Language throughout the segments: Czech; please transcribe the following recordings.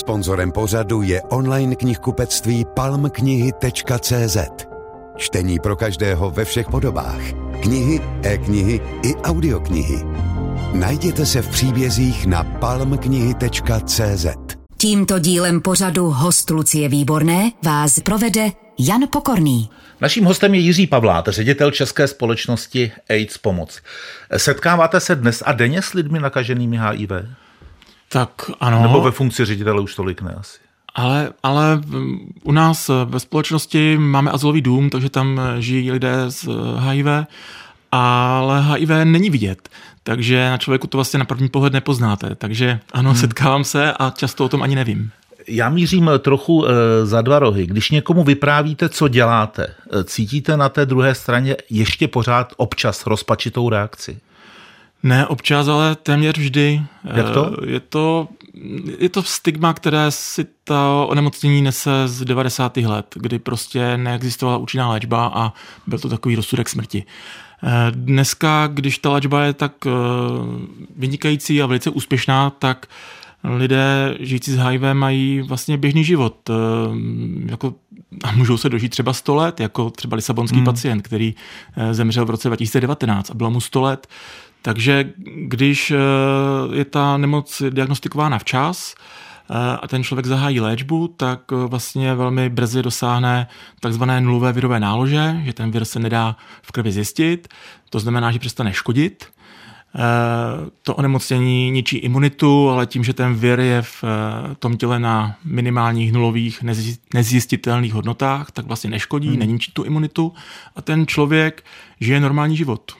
Sponzorem pořadu je online knihkupectví palmknihy.cz. Čtení pro každého ve všech podobách. Knihy, e-knihy i audioknihy. Najděte se v příbězích na palmknihy.cz. Tímto dílem pořadu host Lucie Výborné vás provede Jan Pokorný. Naším hostem je Jiří Pavlát, ředitel České společnosti AIDS Pomoc. Setkáváte se dnes a denně s lidmi nakaženými HIV? Tak ano. Nebo ve funkci ředitele už tolik ne asi? Ale, ale u nás ve společnosti máme azylový dům, takže tam žijí lidé s HIV, ale HIV není vidět. Takže na člověku to vlastně na první pohled nepoznáte. Takže ano, hmm. setkávám se a často o tom ani nevím. Já mířím trochu za dva rohy. Když někomu vyprávíte, co děláte, cítíte na té druhé straně ještě pořád občas rozpačitou reakci? Ne občas, ale téměř vždy. Jak to? Je to, je to stigma, které si ta onemocnění nese z 90. let, kdy prostě neexistovala účinná léčba a byl to takový rozsudek smrti. Dneska, když ta léčba je tak vynikající a velice úspěšná, tak lidé žijící s HIV mají vlastně běžný život. Jako, a můžou se dožít třeba 100 let, jako třeba lisabonský hmm. pacient, který zemřel v roce 2019 a bylo mu 100 let. Takže když je ta nemoc diagnostikována včas a ten člověk zahájí léčbu, tak vlastně velmi brzy dosáhne takzvané nulové virové nálože, že ten vir se nedá v krvi zjistit, to znamená, že přestane škodit. To onemocnění ničí imunitu, ale tím, že ten vir je v tom těle na minimálních nulových nezjistitelných hodnotách, tak vlastně neškodí, hmm. neničí tu imunitu a ten člověk žije normální život.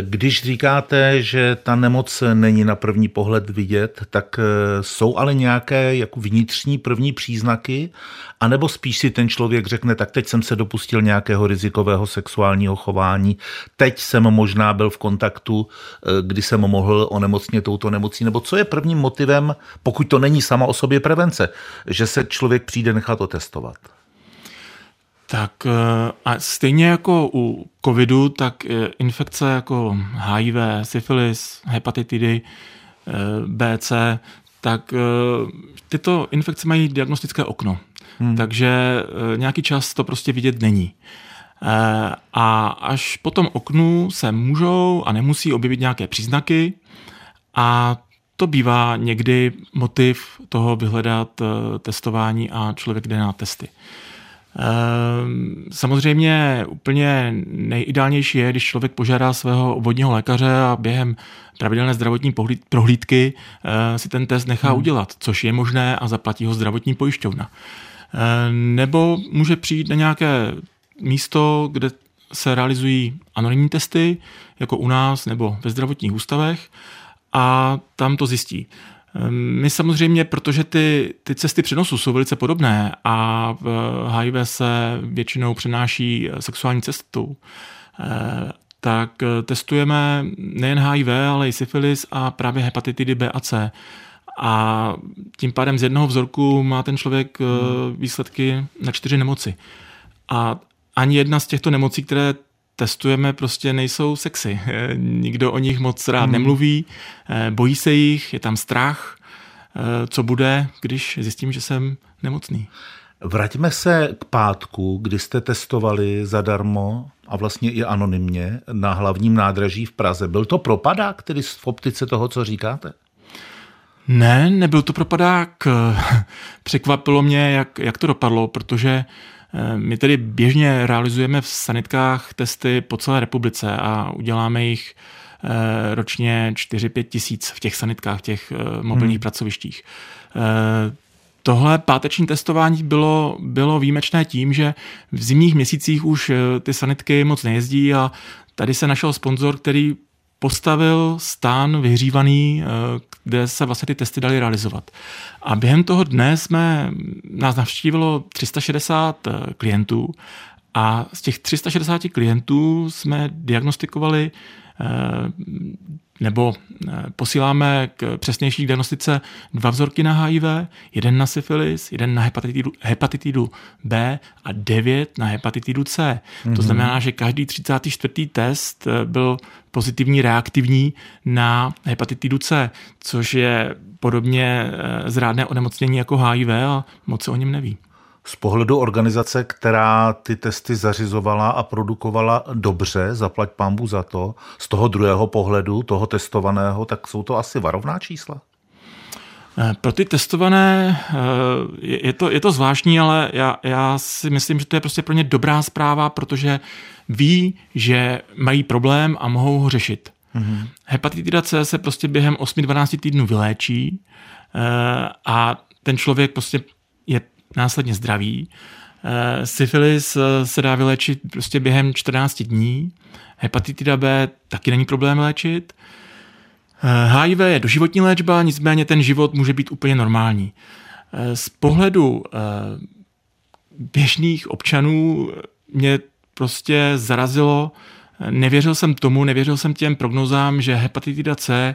Když říkáte, že ta nemoc není na první pohled vidět, tak eh, jsou ale nějaké jako vnitřní první příznaky, anebo spíš si ten člověk řekne, tak teď jsem se dopustil nějakého rizikového sexuálního chování, teď jsem možná byl v kontaktu, eh, kdy jsem mohl onemocnit touto nemocí, nebo co je prvním motivem, pokud to není sama o sobě prevence, že se člověk přijde nechat otestovat? Tak eh, a stejně jako u covidu, tak eh, infekce jako HIV, syfilis, hepatitidy, eh, BC, tak tyto infekce mají diagnostické okno. Hmm. Takže nějaký čas to prostě vidět není. A až po tom oknu se můžou a nemusí objevit nějaké příznaky a to bývá někdy motiv toho vyhledat testování a člověk jde na testy. Ehm, samozřejmě úplně nejideálnější je, když člověk požádá svého obvodního lékaře a během pravidelné zdravotní prohlídky eh, si ten test nechá hmm. udělat, což je možné a zaplatí ho zdravotní pojišťovna. Ehm, nebo může přijít na nějaké místo, kde se realizují anonymní testy, jako u nás nebo ve zdravotních ústavech, a tam to zjistí. Ehm, my samozřejmě, protože ty, ty cesty přenosu jsou velice podobné a v HIV se většinou přenáší sexuální cestou, eh, tak eh, testujeme nejen HIV, ale i syfilis a právě hepatitidy B a C. A tím pádem z jednoho vzorku má ten člověk eh, hmm. výsledky na čtyři nemoci. A ani jedna z těchto nemocí, které testujeme, prostě nejsou sexy. Nikdo o nich moc rád hmm. nemluví, eh, bojí se jich, je tam strach, eh, co bude, když zjistím, že jsem nemocný. Vraťme se k pátku, kdy jste testovali zadarmo a vlastně i anonymně na hlavním nádraží v Praze. Byl to propadák, tedy v optice toho, co říkáte? Ne, nebyl to propadák. Překvapilo mě, jak, jak to dopadlo, protože Eh, my tedy běžně realizujeme v sanitkách testy po celé republice a uděláme jich eh, ročně 4-5 tisíc v těch sanitkách, v těch eh, mobilních hmm. pracovištích. Tohle páteční testování bylo, bylo výjimečné tím, že v zimních měsících už ty sanitky moc nejezdí a tady se našel sponzor, který postavil stán vyhřívaný, eh, kde se vlastně ty testy daly realizovat. A během toho dne jsme, nás navštívilo 360 eh, klientů a z těch 360 klientů jsme diagnostikovali nebo posíláme k přesnější diagnostice dva vzorky na HIV, jeden na syfilis, jeden na hepatitidu, hepatitidu B a devět na hepatitidu C. Mm-hmm. To mhm. znamená, že každý 34. test byl pozitivní reaktivní na hepatitidu C, což je podobně zrádné onemocnění jako HIV a moc se o něm neví. Z pohledu organizace, která ty testy zařizovala a produkovala dobře, zaplať pambu za to, z toho druhého pohledu, toho testovaného, tak jsou to asi varovná čísla? Eh, pro ty testované eh, je to, je to zvláštní, ale já, já si myslím, že to je prostě pro ně dobrá zpráva, protože ví, že mají problém a mohou ho řešit. Mm-hmm. Hepatitida C se prostě během 8-12 týdnů vyléčí eh, a ten člověk prostě je následně zdraví. Eh, syfilis eh, se dá vylečit prostě během 14 dní. Hepatitida B taky není problém léčit. HIV eh, je doživotní léčba, nicméně ten život může být úplně normální. Z pohledu běžných občanů mě prostě zarazilo, nevěřil jsem tomu, nevěřil jsem těm prognozám, že hepatitida C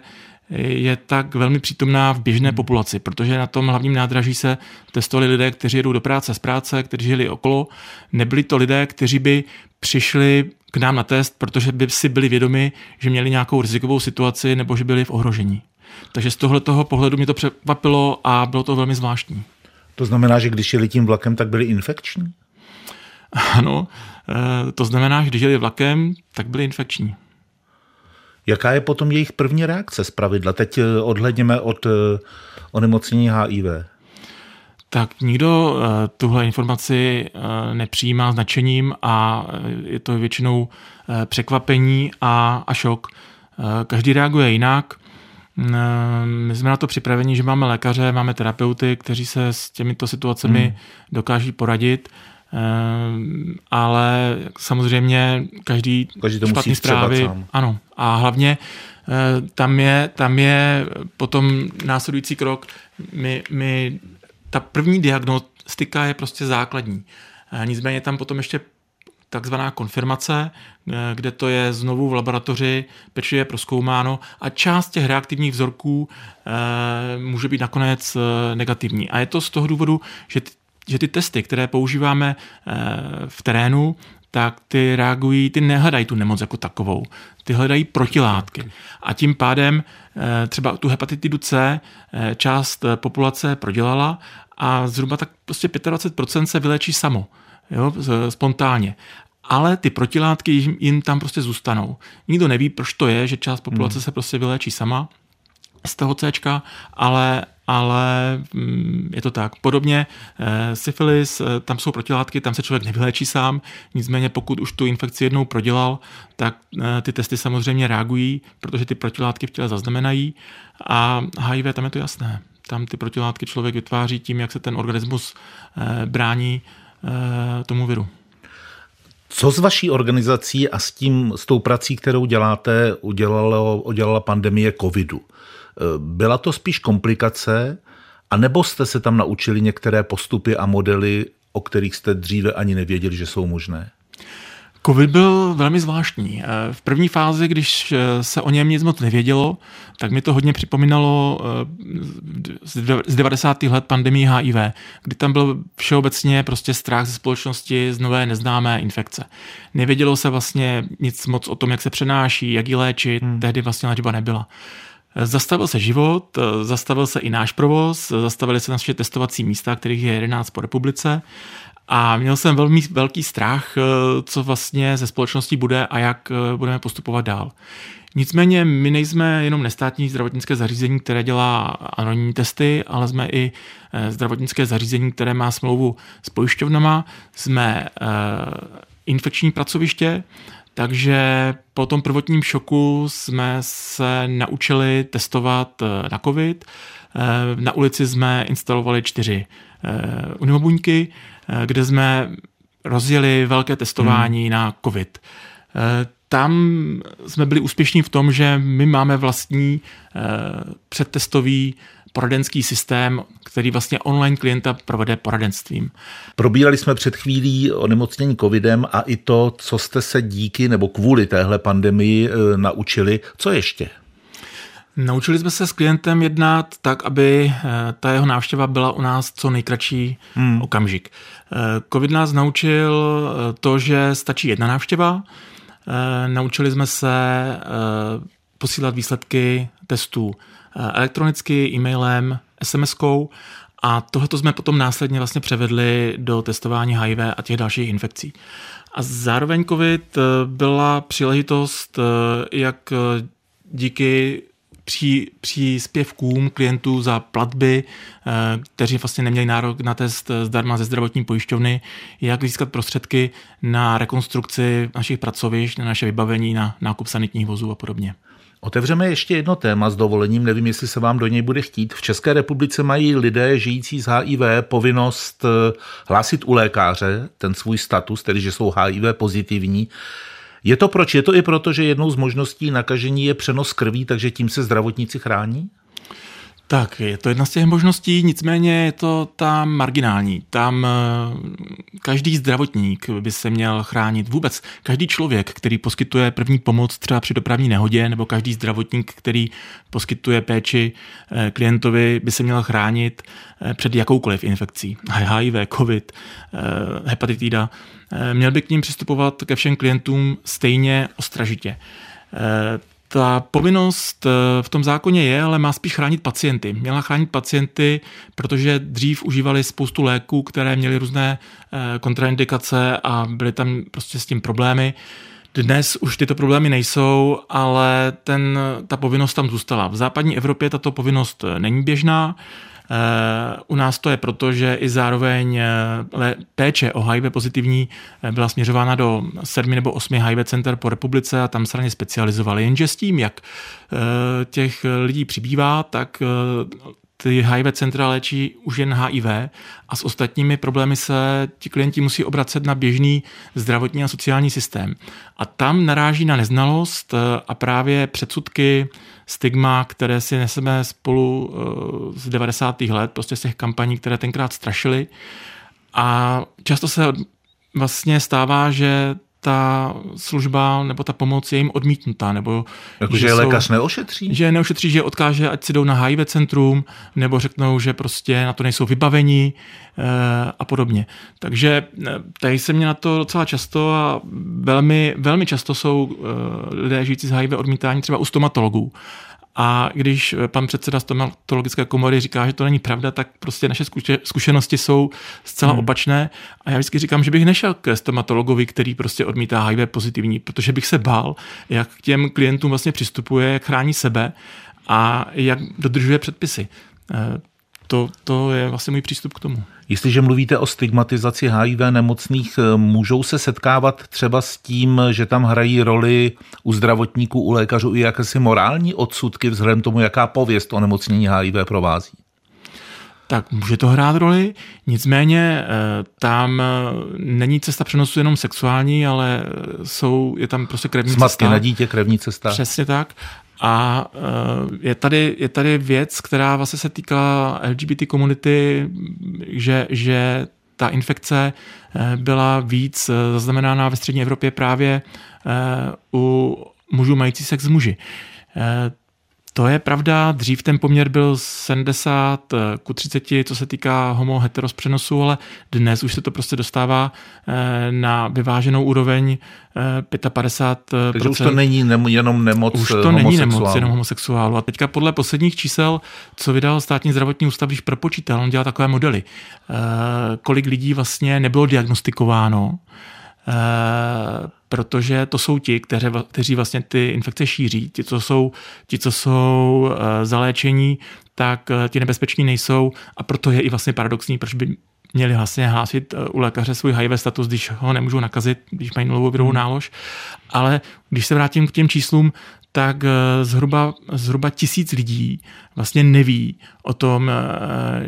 je tak velmi přítomná v běžné hmm. populaci, protože na tom hlavním nádraží se testovali lidé, kteří jedou do práce z práce, kteří žili okolo. Nebyli to lidé, kteří by přišli k nám na test, protože by si byli vědomi, že měli nějakou rizikovou situaci nebo že byli v ohrožení. Takže z tohle toho pohledu mě to překvapilo a bylo to velmi zvláštní. To znamená, že když jeli tím vlakem, tak byli infekční? Ano, eh, to znamená, že když jeli vlakem, tak byli infekční. Jaká je potom jejich první reakce z pravidla? Teď eh, odhledněme od eh, onemocnění HIV. Tak nikdo eh, tuhle informaci nepřijímá značením a je to většinou překvapení a, a šok. Každý reaguje jinak. My jsme na to připraveni, že máme lékaře, máme terapeuty, kteří se s těmito situacemi hmm. dokáží poradit. Ehm, ale samozřejmě každý, každý to špatný zprávy, sám. ano. A hlavně eh, tam je, tam je potom následující krok. My, my, ta první diagnostika je prostě základní. Eh, nicméně tam potom ještě takzvaná konfirmace, eh, kde to je znovu v laboratoři pečlivě proskoumáno a část těch reaktivních vzorků může být nakonec negativní. A je to z toho důvodu, že ty že ty testy, které používáme eh, v terénu, tak ty reagují, ty nehledají tu nemoc jako takovou. Ty hledají protilátky. A tím pádem eh, třeba tu hepatitidu C eh, část populace prodělala a zhruba tak prostě 25% se vylečí samo, jo, spontánně. Ale ty protilátky jim tam prostě zůstanou. Nikdo neví, proč to je, že část populace hmm. se prostě vyléčí sama z toho C, ale, ale mm, je to tak. Podobně eh, syfilis, eh, tam jsou protilátky, tam se člověk nevyléčí sám, nicméně pokud už tu infekci jednou prodělal, tak eh, ty testy samozřejmě reagují, protože ty protilátky v těle zaznamenají a HIV tam je to jasné. Tam ty protilátky člověk vytváří tím, jak se ten organismus brání tomu viru. Co s vaší organizací a s tím, s tou prací, kterou děláte, udělalo, udělala pandemie covidu? Byla to spíš komplikace, anebo jste se tam naučili některé postupy a modely, o kterých jste dříve ani nevěděli, že jsou možné? Covid byl velmi zvláštní. Eh, v první fázi, když eh, se o něm nic moc nevědělo, tak mi to hodně připomínalo eh, z 90. let pandemii HIV, kdy tam byl všeobecně prostě strach ze společnosti z nové neznámé infekce. Nevědělo se vlastně nic moc o tom, jak se přenáší, jak ji léčit, hmm. tehdy vlastně léčba nebyla. Zastavil se život, zastavil se i náš provoz, zastavili se naše testovací místa, kterých je 11 po republice a měl jsem velmi velký strach, co vlastně ze společností bude a jak budeme postupovat dál. Nicméně my nejsme jenom nestátní zdravotnické zařízení, které dělá anonymní testy, ale jsme i eh, zdravotnické zařízení, které má smlouvu s pojišťovnama, jsme eh, infekční pracoviště, takže po tom prvotním šoku jsme se naučili testovat eh, na COVID. Eh, na ulici jsme instalovali čtyři eh, unimobuňky, kde jsme rozjeli velké testování hmm. na COVID. Tam jsme byli úspěšní v tom, že my máme vlastní předtestový poradenský systém, který vlastně online klienta provede poradenstvím. Probírali jsme před chvílí onemocnění covidem a i to, co jste se díky nebo kvůli téhle pandemii e, naučili. Co ještě? Naučili jsme se s klientem jednat tak, aby eh, ta jeho návštěva byla u nás co nejkratší hmm. okamžik. Eh, Covid nás naučil to, že stačí jedna návštěva. Naučili jsme se posílat výsledky testů elektronicky, e-mailem, SMS-kou a tohoto jsme potom následně vlastně převedli do testování HIV a těch dalších infekcí. A zároveň COVID byla příležitost, jak díky pří, příspěvkům klientů za platby, eh, kteří vlastně neměli nárok na test zdarma ze zdravotní pojišťovny, jak získat prostředky na rekonstrukci našich pracovišť, na naše vybavení, na nákup sanitních vozů a podobně. Otevřeme ještě jedno téma s dovolením, nevím, jestli se vám do něj bude chtít. V České republice mají lidé žijící z HIV povinnost eh, hlásit u lékaře ten svůj status, tedy že jsou HIV pozitivní. Je to proč? Je to i proto, že jednou z možností nakažení je přenos krví, takže tím se zdravotníci chrání? Tak, je to jedna z těch možností, nicméně je to tam marginální. Tam eh, každý zdravotník by se měl chránit. Vůbec každý člověk, který poskytuje první pomoc třeba při dopravní nehodě, nebo každý zdravotník, který poskytuje péči eh, klientovi, by se měl chránit eh, před jakoukoliv infekcí. HIV, COVID, hepatitida. Měl by k ním přistupovat ke všem klientům stejně ostražitě ta povinnost eh, v tom zákoně je, ale má spíš chránit pacienty. Měla chránit pacienty, protože dřív užívali spoustu léků, které měly různé eh, kontraindikace a byly tam prostě s tím problémy. Dnes už tyto problémy nejsou, ale ten, ta povinnost tam zůstala. V západní Evropě tato povinnost eh, není běžná. U nás to je proto, že i zároveň eh, péče o HIV pozitivní eh, byla směřována do sedmi nebo osmi HIV center po republice a tam se na ně specializovali. Jenže s tím, jak eh, těch lidí přibývá, tak ty HIV centra léčí už jen HIV a s ostatními problémy se ti klienti musí obracet na běžný zdravotní a sociální systém. A tam naráží na neznalost a právě předsudky, stigma, které si neseme spolu eh, z 90. let, prostě z těch kampaní, které tenkrát strašily. A často se vlastně stává, že ta služba nebo ta pomoc je jim odmítnutá. Nebo jako, že, že lékař jsou, neošetří? Že neošetří, že odkáže, ať si jdou na HIV centrum, nebo řeknou, že prostě na to nejsou vybavení e, a podobně. Takže eh, tady se mě na to docela často a velmi, velmi často jsou e, lidé žijící z HIV odmítání třeba u stomatologů. A když pan předseda stomatologické komory říká, že to není pravda, tak prostě naše zkušenosti jsou zcela hmm. opačné. A já vždycky říkám, že bych nešel ke stomatologovi, který prostě odmítá HIV pozitivní, protože bych se bál, jak k těm klientům vlastně přistupuje, jak chrání sebe a jak dodržuje předpisy. To, to je vlastně můj přístup k tomu. Jestliže mluvíte o stigmatizaci HIV nemocných, eh, můžou se setkávat třeba s tím, že tam hrají roli u zdravotníků, u lékařů i jakési morální odsudky vzhledem tomu, jaká pověst o nemocnění HIV provází? tak může to hrát roli, nicméně eh, tam eh, není cesta přenosu jenom sexuální, ale jsou, je tam prostě krevní Smatky cesta. na dítě, krevní cesta. Přesně tak. A eh, je tady, je tady věc, která vlastně se týká LGBT komunity, že, že ta infekce eh, byla víc eh, zaznamenána ve střední Evropě právě u mužů mající sex s muži. To je pravda, dřív ten poměr byl 70 eh, ku 30, co se týká homo heteros přenosu, ale dnes už se to prostě dostává eh, na vyváženou úroveň 55%. Eh, Takže už to není jenom nemoc Už to není nemoc jenom homosexuálu. A teďka podle posledních čísel, co vydal státní zdravotní ústav, když propočítal, on dělal takové modely, kolik lidí vlastně nebylo diagnostikováno, protože to jsou ti, kteří, kteří vlastně ty infekce šíří, ti, co jsou, ti, co jsou eh, zaléčení, tak eh, ti nebezpeční nejsou a proto je i vlastně paradoxní, proč by měli vlastně hlásit eh, u lékaře svůj HIV status, když ho nemůžou nakazit, když mají nulovou virovou hmm. nálož. Ale když se vrátím k těm číslům, tak zhruba, zhruba tisíc lidí vlastně neví o tom,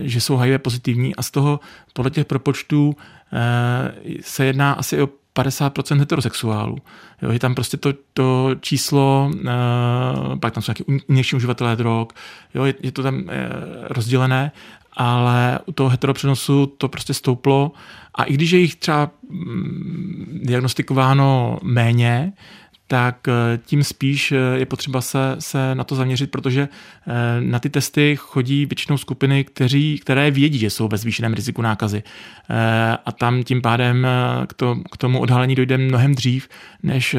že jsou HIV pozitivní a z toho podle těch propočtů se jedná asi o 50% heterosexuálů. Jo, je tam prostě to, to číslo, uh, pak tam jsou nějaké umější uživatelé drog, jo, je, je to tam uh, rozdělené, ale u toho heteropřenosu to prostě stouplo a i když je jich třeba mm, diagnostikováno méně, tak eh, tím spíš eh, je potřeba se, se na to zaměřit, protože eh, na ty testy chodí většinou skupiny, kteří, které vědí, že jsou ve zvýšeném riziku nákazy. A tam tím pádem k, to, k tomu odhalení dojde mnohem dřív, než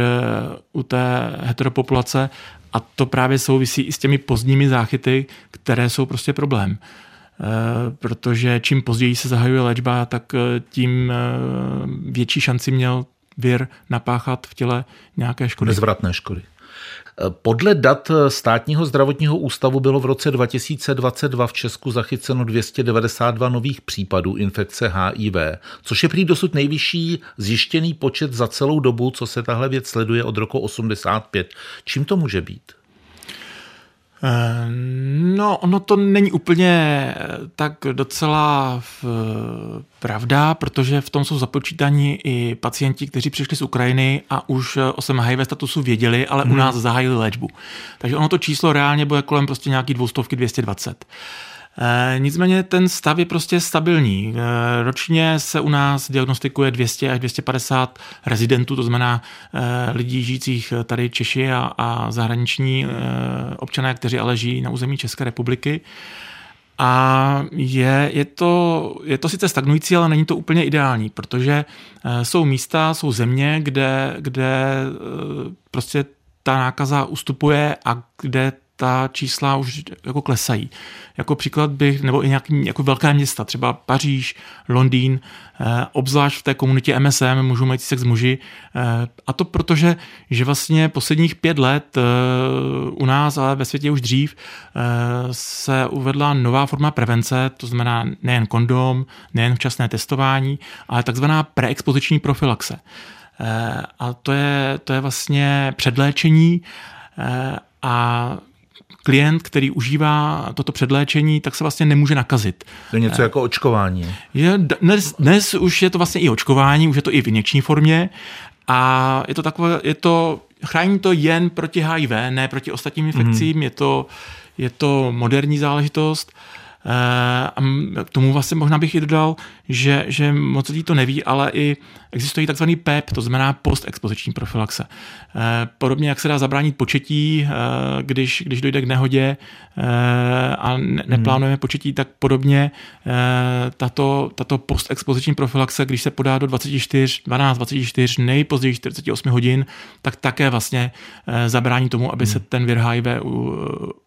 u té heteropopulace a to právě souvisí i s těmi pozdními záchyty, které jsou prostě problém protože čím později se zahajuje léčba, tak tím větší šanci měl vir napáchat v těle nějaké škody. Nezvratné škody. Podle dat státního zdravotního ústavu bylo v roce 2022 v Česku zachyceno 292 nových případů infekce HIV, což je prý dosud nejvyšší zjištěný počet za celou dobu, co se tahle věc sleduje od roku 85. Čím to může být? Eh, no, ono to není úplně eh, tak docela v, eh, pravda, protože v tom jsou započítaní i pacienti, kteří přišli z Ukrajiny a už o svém HIV statusu věděli, ale hmm. u nás zahájili léčbu. Takže ono to číslo reálně bude kolem prostě nějaký dvoustovky 220. E, nicméně ten stav je prostě stabilní. E, ročně se u nás diagnostikuje 200 až 250 rezidentů, to znamená e, lidí žijících tady Češi a, a zahraniční občané, kteří ale žijí na území České republiky. A je, je, to, je to sice stagnující, ale není to úplně ideální, protože jsou místa, jsou země, kde, kde prostě ta nákaza ustupuje a kde ta čísla už jako klesají. Jako příklad bych, nebo i nějaký jako velké města, třeba Paříž, Londýn, eh, obzvlášť v té komunitě MSM, můžou mít sex muži. Eh, a to protože, že vlastně posledních pět let eh, u nás, ale ve světě už dřív, se uvedla nová forma prevence, to znamená nejen kondom, nejen včasné testování, ale takzvaná preexpoziční profilaxe. A to je, to je vlastně předléčení a klient, který užívá toto předléčení, tak se vlastně nemůže nakazit. To je něco jako očkování. Je, dnes, dnes už je to vlastně i očkování, už je to i v injekční formě a je to takové, je to, chrání to jen proti HIV, ne proti ostatním infekcím, mm. je, to, je to moderní záležitost. Eh, a k tomu vlastně možná bych i dodal, že, že moc lidí to neví, ale i existuje takzvaný PEP, to znamená postexpoziční profilaxe. Eh, podobně jak se dá zabránit početí, eh, když, když dojde k nehodě a ne, neplánujeme početí, tak podobně tato, tato postexpoziční profilaxe, když se podá do 24, 12, 24, nejpozději 48 hodin, tak také vlastně zabrání tomu, aby se hmm. ten vir HIV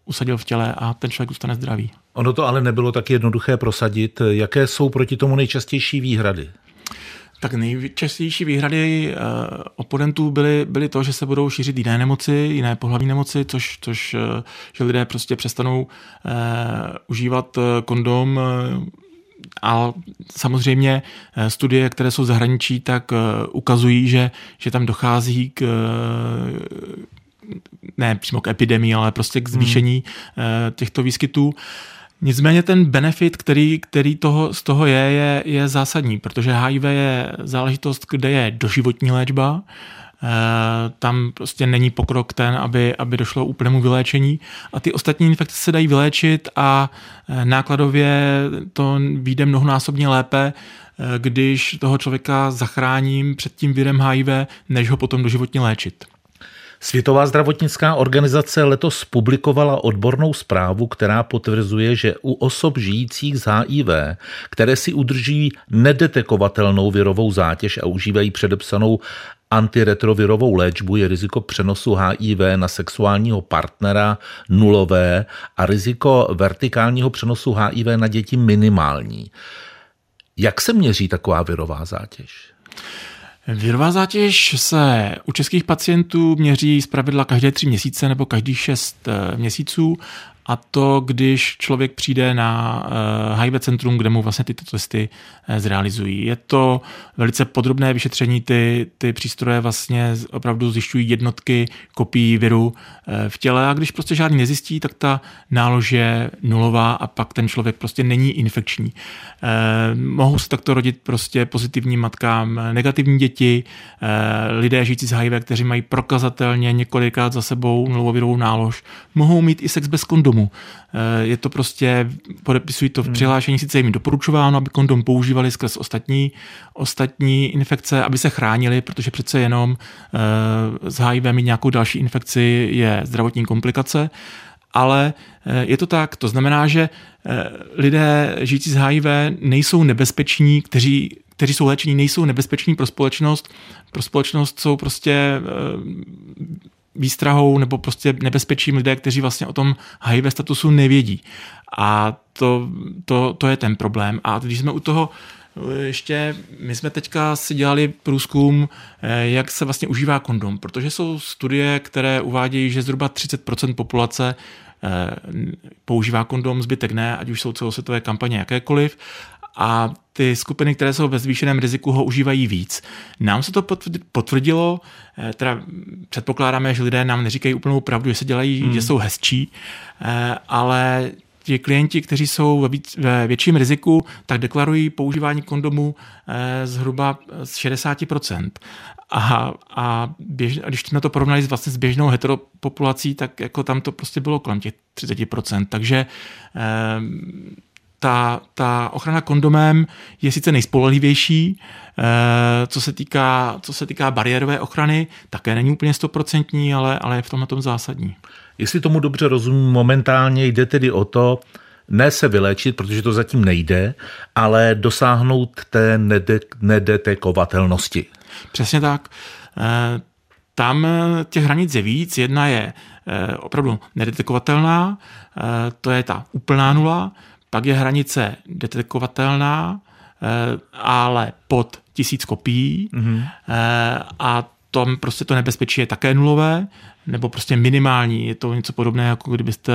usadil v těle a ten člověk zůstane zdravý. Ono to ale nebylo tak jednoduché prosadit. Jaké jsou proti tomu nejčastější výhrady? Tak nejčastější výhrady uh, oponentů byly, byly to, že se budou šířit jiné nemoci, jiné pohlavní nemoci, což, což uh, že lidé prostě přestanou uh, užívat kondom, a samozřejmě studie, které jsou v zahraničí, tak ukazují, že, že tam dochází k, ne přímo k epidemii, ale prostě k zvýšení hmm. těchto výskytů. Nicméně ten benefit, který, který toho, z toho je, je, je zásadní, protože HIV je záležitost, kde je doživotní léčba, eh, tam prostě není pokrok ten, aby, aby došlo úplnému vyléčení a ty ostatní infekce se dají vyléčit a eh, nákladově to vyjde mnohonásobně lépe, eh, když toho člověka zachráním před tím virem HIV, než ho potom doživotně léčit. Světová zdravotnická organizace letos publikovala odbornou zprávu, která potvrzuje, že u osob žijících s HIV, které si udrží nedetekovatelnou virovou zátěž a užívají předepsanou antiretrovirovou léčbu je riziko přenosu HIV na sexuálního partnera nulové a riziko vertikálního přenosu HIV na děti minimální. Jak se měří taková virová zátěž? Virová zátěž se u českých pacientů měří z pravidla každé tři měsíce nebo každých šest eh, měsíců a to, když člověk přijde na HIV centrum, kde mu vlastně tyto testy zrealizují. Je to velice podrobné vyšetření, ty, ty přístroje vlastně opravdu zjišťují jednotky kopií viru v těle a když prostě žádný nezjistí, tak ta nálož je nulová a pak ten člověk prostě není infekční. Mohou se takto rodit prostě pozitivním matkám negativní děti, lidé žijící s HIV, kteří mají prokazatelně několikrát za sebou nulovirovou nálož, mohou mít i sex bez kondomu. Eh, je to prostě, podepisují to v hmm. přihlášení, sice jim doporučováno, aby kondom používali skrz ostatní, ostatní infekce, aby se chránili, protože přece jenom eh, z HIV mít nějakou další infekci je zdravotní komplikace ale eh, je to tak. To znamená, že lidé žijící s HIV nejsou nebezpeční, kteří kteří jsou léčení, nejsou nebezpeční pro společnost. Pro společnost jsou prostě výstrahou nebo prostě nebezpečím lidé, kteří vlastně o tom HIV statusu nevědí. A to, to, to je ten problém. A když jsme u toho eh, ještě, my jsme teďka si dělali průzkum, eh, jak se vlastně užívá kondom, protože jsou studie, které uvádějí, že zhruba 30% populace používá kondom, zbytek ne, ať už jsou celosvětové kampaně jakékoliv a ty skupiny, které jsou ve zvýšeném riziku, ho užívají víc. Nám se to potvrdilo, eh, teda předpokládáme, že lidé nám neříkají úplnou pravdu, že se dělají, hmm. že jsou hezčí, eh, ale ti klienti, kteří jsou ve, víc, ve větším riziku, tak deklarují používání kondomu eh, zhruba z 60%. A, a, běž, a když jsme to porovnali s, vlastně s běžnou heteropopulací, tak jako tam to prostě bylo kolem těch 30%. Takže ta, ta ochrana kondomem je sice nejspolehlivější, eh, co se týká, co se týká bariérové ochrany, také není úplně stoprocentní, ale, ale je v tomhle tom zásadní. Jestli tomu dobře rozumím, momentálně jde tedy o to, ne se vyléčit, protože to zatím nejde, ale dosáhnout té nede- nedetekovatelnosti. Přesně tak. Eh, tam těch hranic je víc. Jedna je eh, opravdu nedetekovatelná, to je ta úplná nula, pak je hranice detekovatelná, eh, ale pod tisíc kopií mm-hmm. a tam prostě to nebezpečí je také nulové, nebo prostě minimální. Je to něco podobné, jako kdybyste,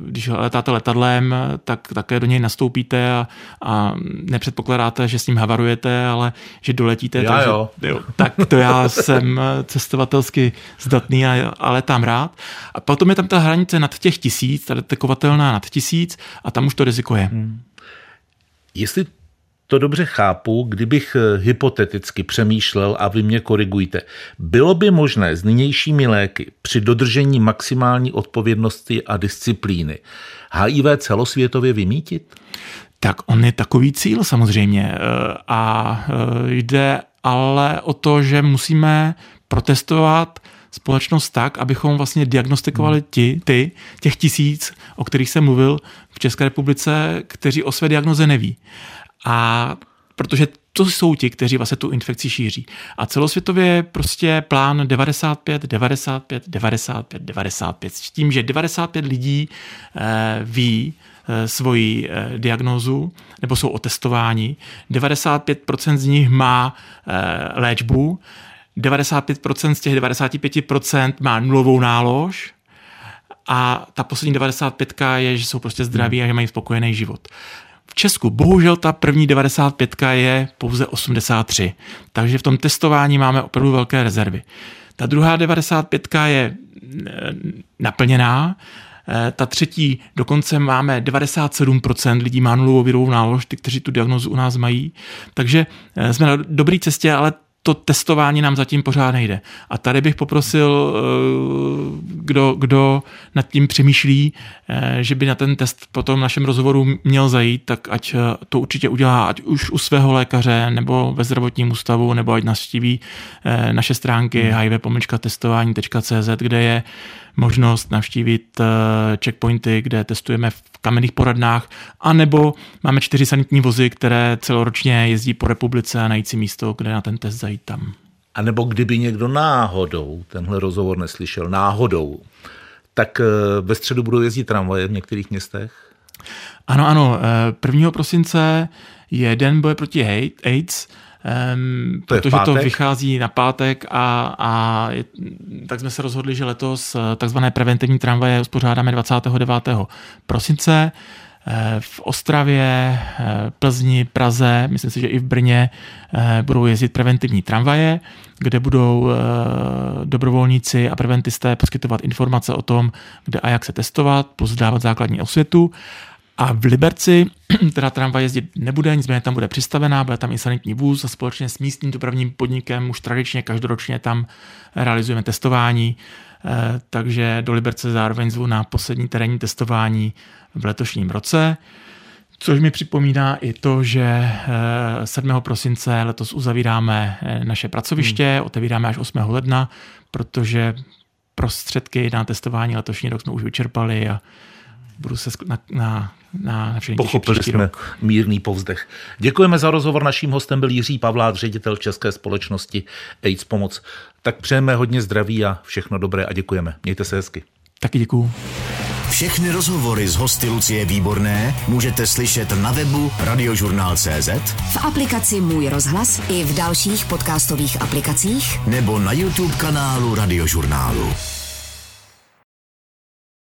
když letáte letadlem, tak také do něj nastoupíte a, a nepředpokládáte, že s ním havarujete, ale že doletíte. Já takže, jo. jo. Tak to já jsem cestovatelsky zdatný a, a letám rád. A potom je tam ta hranice nad těch tisíc, ta detekovatelná nad tisíc a tam už to riziko je. Hmm. Jestli to dobře chápu, kdybych eh, hypoteticky přemýšlel a vy mě korigujte. Bylo by možné s nynějšími léky při dodržení maximální odpovědnosti a disciplíny HIV celosvětově vymítit? Tak on je takový cíl samozřejmě eh, a eh, jde ale o to, že musíme protestovat společnost tak, abychom vlastně diagnostikovali hmm. ti, ty, těch tisíc, o kterých jsem mluvil v České republice, kteří o své diagnoze neví. A protože to jsou ti, kteří vlastně tu infekci šíří. A celosvětově je prostě plán 95, 95, 95, 95. S tím, že 95 lidí eh, ví eh, svoji eh, diagnózu nebo jsou otestováni. 95% z nich má eh, léčbu, 95% z těch 95% má nulovou nálož a ta poslední 95 je, že jsou prostě zdraví a že mají spokojený život. V Česku bohužel ta první 95 je pouze 83, takže v tom testování máme opravdu velké rezervy. Ta druhá 95 je eh, naplněná, eh, ta třetí dokonce máme 97% lidí má nulovou virovou nálož, ty, kteří tu diagnozu u nás mají. Takže eh, jsme na dobré cestě, ale to testování nám zatím pořád nejde. A tady bych poprosil, eh, kdo, kdo nad tím přemýšlí, eh, že by na ten test po tom našem rozhovoru měl zajít, tak ať eh, to určitě udělá, ať už u svého lékaře, nebo ve zdravotním ústavu, nebo ať navštíví naše stránky hmm. hivpomlčka-testování.cz, kde je možnost navštívit checkpointy, kde testujeme kamenných poradnách, anebo máme čtyři sanitní vozy, které celoročně jezdí po republice a najít si místo, kde na ten test zajít tam. A nebo kdyby někdo náhodou tenhle rozhovor neslyšel, náhodou, tak eh, ve středu budou jezdit tramvaje v některých městech? Ano, ano. 1. Eh, prosince je den boje proti AIDS. Um, to protože to vychází na pátek a, a je, tak jsme se rozhodli, že letos takzvané preventivní tramvaje uspořádáme 29. prosince. Eh, v Ostravě, eh, Plzni, Praze, myslím si, že i v Brně eh, budou jezdit preventivní tramvaje, kde budou dobrovolníci a preventisté poskytovat informace o tom, kde a jak se testovat, plus dávat základní osvětu. A v Liberci teda tramvaj jezdit nebude, nicméně tam bude přistavená, bude tam i sanitní vůz a společně s místním dopravním podnikem už tradičně každoročně tam realizujeme testování, takže do Liberce zároveň zvu na poslední terénní testování v letošním roce. Což mi připomíná i to, že 7. Eh, prosince letos uzavíráme eh, naše pracoviště, hmm. otevíráme až 8. ledna, protože prostředky na testování letošní rok jsme už vyčerpali a budu se na, na, na, na Pochopili jsme rok. mírný povzdech. Děkujeme za rozhovor. Naším hostem byl Jiří Pavlát, ředitel České společnosti AIDS Pomoc. Tak přejeme hodně zdraví a všechno dobré a děkujeme. Mějte se hezky. Taky děkuju. Všechny rozhovory z hosty Lucie Výborné můžete slyšet na webu radiožurnál.cz v aplikaci Můj rozhlas i v dalších podcastových aplikacích nebo na YouTube kanálu Radiožurnálu.